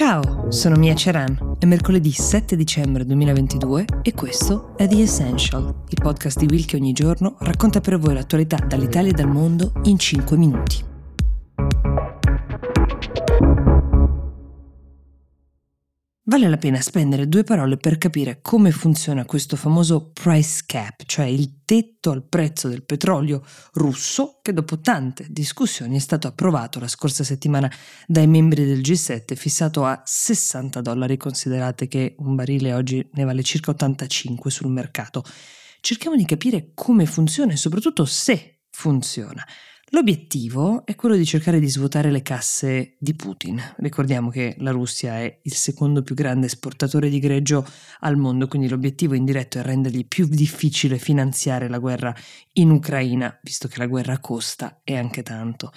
Ciao, sono Mia Ceran. È mercoledì 7 dicembre 2022 e questo è The Essential, il podcast di Will che ogni giorno racconta per voi l'attualità dall'Italia e dal mondo in 5 minuti. Vale la pena spendere due parole per capire come funziona questo famoso price cap, cioè il tetto al prezzo del petrolio russo che dopo tante discussioni è stato approvato la scorsa settimana dai membri del G7 fissato a 60 dollari, considerate che un barile oggi ne vale circa 85 sul mercato. Cerchiamo di capire come funziona e soprattutto se funziona. L'obiettivo è quello di cercare di svuotare le casse di Putin. Ricordiamo che la Russia è il secondo più grande esportatore di greggio al mondo, quindi l'obiettivo indiretto è rendergli più difficile finanziare la guerra in Ucraina, visto che la guerra costa e anche tanto.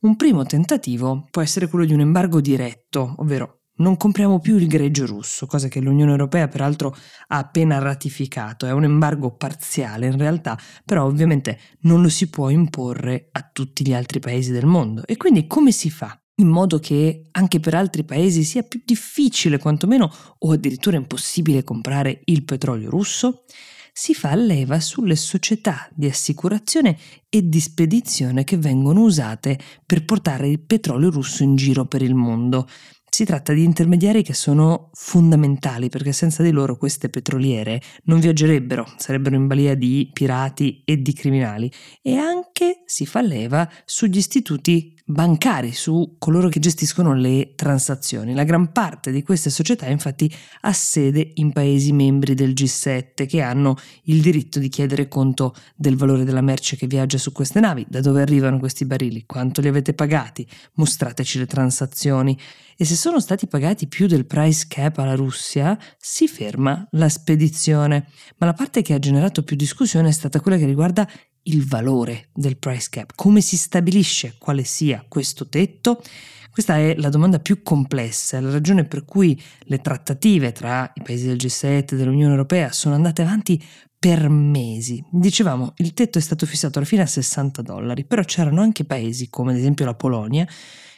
Un primo tentativo può essere quello di un embargo diretto, ovvero non compriamo più il greggio russo, cosa che l'Unione Europea peraltro ha appena ratificato. È un embargo parziale in realtà, però ovviamente non lo si può imporre a tutti gli altri paesi del mondo. E quindi come si fa? in modo che anche per altri paesi sia più difficile quantomeno o addirittura impossibile comprare il petrolio russo? Si fa leva sulle società di assicurazione e di spedizione che vengono usate per portare il petrolio russo in giro per il mondo. Si tratta di intermediari che sono fondamentali perché senza di loro queste petroliere non viaggerebbero, sarebbero in balia di pirati e di criminali. E anche si fa leva sugli istituti bancari, su coloro che gestiscono le transazioni. La gran parte di queste società infatti ha sede in paesi membri del G7 che hanno il diritto di chiedere conto del valore della merce che viaggia su queste navi, da dove arrivano questi barili, quanto li avete pagati, mostrateci le transazioni e se sono stati pagati più del price cap alla Russia, si ferma la spedizione. Ma la parte che ha generato più discussione è stata quella che riguarda il valore del price cap, come si stabilisce quale sia questo tetto. Questa è la domanda più complessa, la ragione per cui le trattative tra i paesi del G7 e dell'Unione Europea sono andate avanti per mesi. Dicevamo, il tetto è stato fissato alla fine a 60 dollari, però c'erano anche paesi come ad esempio la Polonia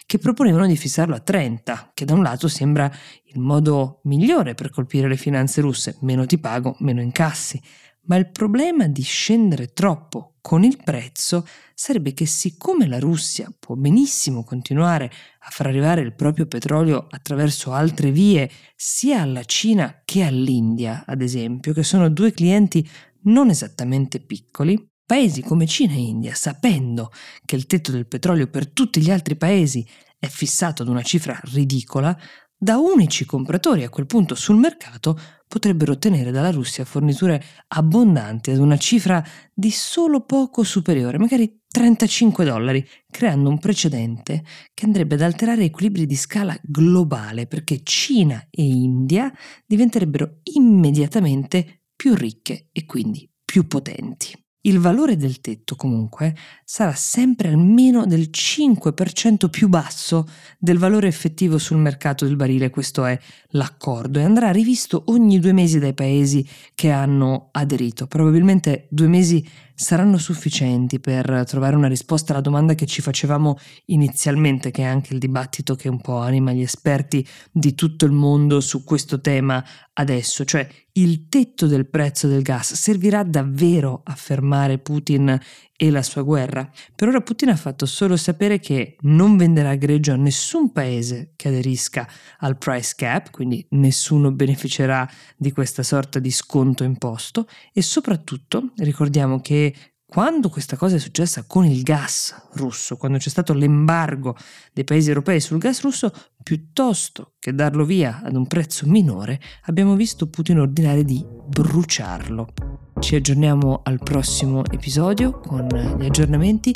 che proponevano di fissarlo a 30, che da un lato sembra il modo migliore per colpire le finanze russe, meno ti pago, meno incassi. Ma il problema di scendere troppo con il prezzo sarebbe che siccome la Russia può benissimo continuare a far arrivare il proprio petrolio attraverso altre vie, sia alla Cina che all'India, ad esempio, che sono due clienti non esattamente piccoli, paesi come Cina e India, sapendo che il tetto del petrolio per tutti gli altri paesi è fissato ad una cifra ridicola, da unici compratori a quel punto sul mercato potrebbero ottenere dalla Russia forniture abbondanti ad una cifra di solo poco superiore, magari 35 dollari, creando un precedente che andrebbe ad alterare equilibri di scala globale perché Cina e India diventerebbero immediatamente più ricche e quindi più potenti. Il valore del tetto comunque sarà sempre almeno del 5% più basso del valore effettivo sul mercato del barile, questo è l'accordo, e andrà rivisto ogni due mesi dai paesi che hanno aderito. Probabilmente due mesi saranno sufficienti per trovare una risposta alla domanda che ci facevamo inizialmente, che è anche il dibattito che un po' anima gli esperti di tutto il mondo su questo tema adesso, cioè il tetto del prezzo del gas servirà davvero a fermare Putin e la sua guerra? Per ora Putin ha fatto solo sapere che non venderà greggio a nessun paese che aderisca al price cap, quindi nessuno beneficerà di questa sorta di sconto imposto e soprattutto ricordiamo che quando questa cosa è successa con il gas russo, quando c'è stato l'embargo dei paesi europei sul gas russo, piuttosto che darlo via ad un prezzo minore, abbiamo visto Putin ordinare di bruciarlo. Ci aggiorniamo al prossimo episodio con gli aggiornamenti.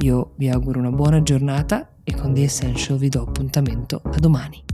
Io vi auguro una buona giornata e con The Essential vi do appuntamento a domani.